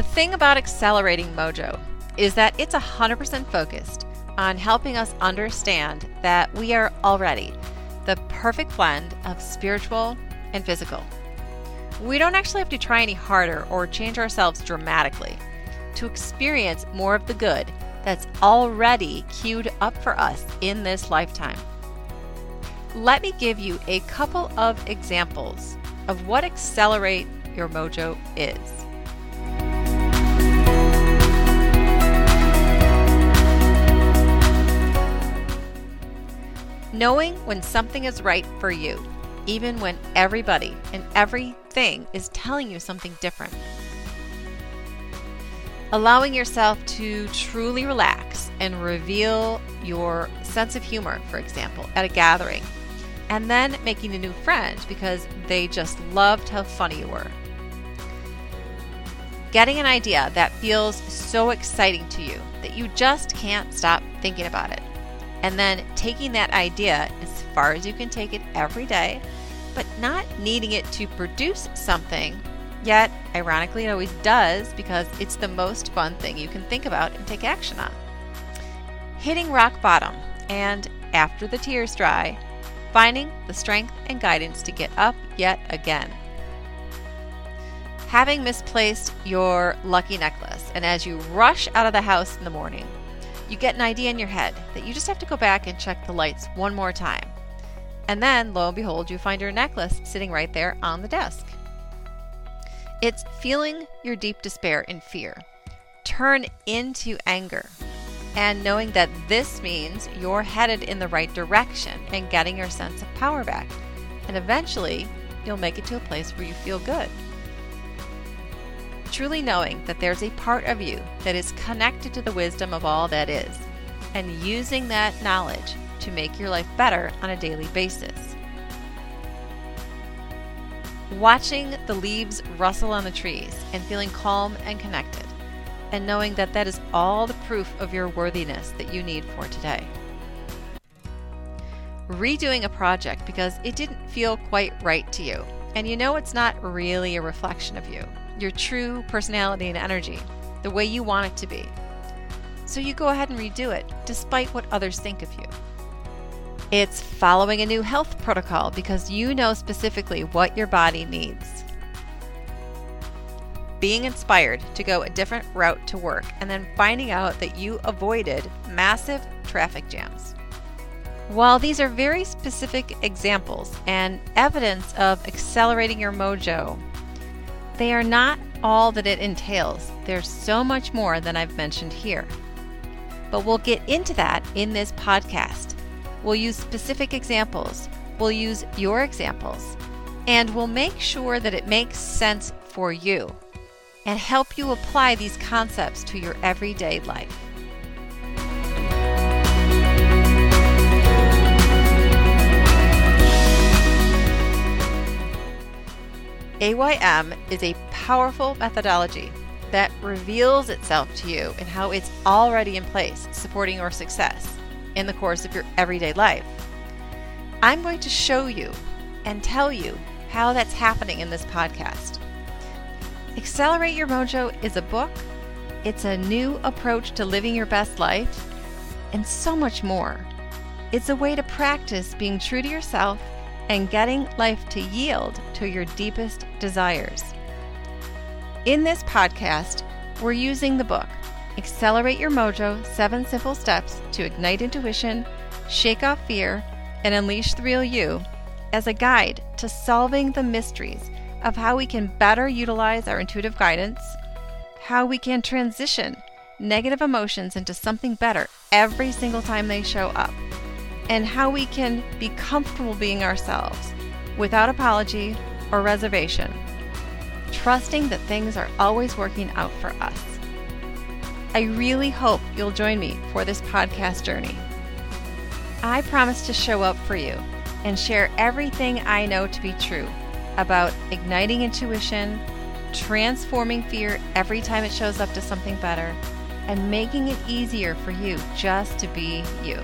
thing about Accelerating Mojo is that it's 100% focused on helping us understand that we are already the perfect blend of spiritual and physical. We don't actually have to try any harder or change ourselves dramatically to experience more of the good that's already queued up for us in this lifetime. Let me give you a couple of examples of what Accelerate Your Mojo is. Knowing when something is right for you, even when everybody and everything is telling you something different. Allowing yourself to truly relax and reveal your sense of humor, for example, at a gathering, and then making a new friend because they just loved how funny you were. Getting an idea that feels so exciting to you that you just can't stop thinking about it and then taking that idea as far as you can take it every day, but not needing it to produce something. Yet, ironically, it always does because it's the most fun thing you can think about and take action on. Hitting rock bottom, and after the tears dry, finding the strength and guidance to get up yet again. Having misplaced your lucky necklace, and as you rush out of the house in the morning, you get an idea in your head that you just have to go back and check the lights one more time. And then, lo and behold, you find your necklace sitting right there on the desk. It's feeling your deep despair and fear turn into anger and knowing that this means you're headed in the right direction and getting your sense of power back. And eventually, you'll make it to a place where you feel good truly knowing that there's a part of you that is connected to the wisdom of all that is, and using that knowledge to make your life better on a daily basis. Watching the leaves rustle on the trees and feeling calm and connected, and knowing that that is all the proof of your worthiness that you need for today. Redoing a project because it didn't feel quite right to you, and you know it's not really a reflection of you your true personality and energy, the way you want it to be. So you go ahead and redo it, despite what others think of you. It's following a new health protocol because you know specifically what your body needs. Being inspired to go a different route to work and then finding out that you avoided massive traffic jams. While these are very specific examples and evidence of accelerating your mojo they are not all that it entails. There's so much more than I've mentioned here. But we'll get into that in this podcast. We'll use specific examples, we'll use your examples, and we'll make sure that it makes sense for you and help you apply these concepts to your everyday life. AYM is a powerful methodology that reveals itself to you and how it's already in place, supporting your success in the course of your everyday life. I'm going to show you and tell you how that's happening in this podcast. Accelerate Your Mojo is a book, it's a new approach to living your best life, and so much more. It's a way to practice being true to yourself and getting life to yield to your deepest desires. In this podcast, we're using the book Accelerate Your Mojo Seven Simple Steps to Ignite Intuition, Shake Off Fear, and Unleash the Real You as a guide to solving the mysteries of how we can better utilize our intuitive guidance, how we can transition negative emotions into something better every single time they show up and how we can be comfortable being ourselves without apology or reservation, trusting that things are always working out for us. I really hope you'll join me for this podcast journey. I promise to show up for you and share everything I know to be true about igniting intuition, transforming fear every time it shows up to something better, and making it easier for you just to be you.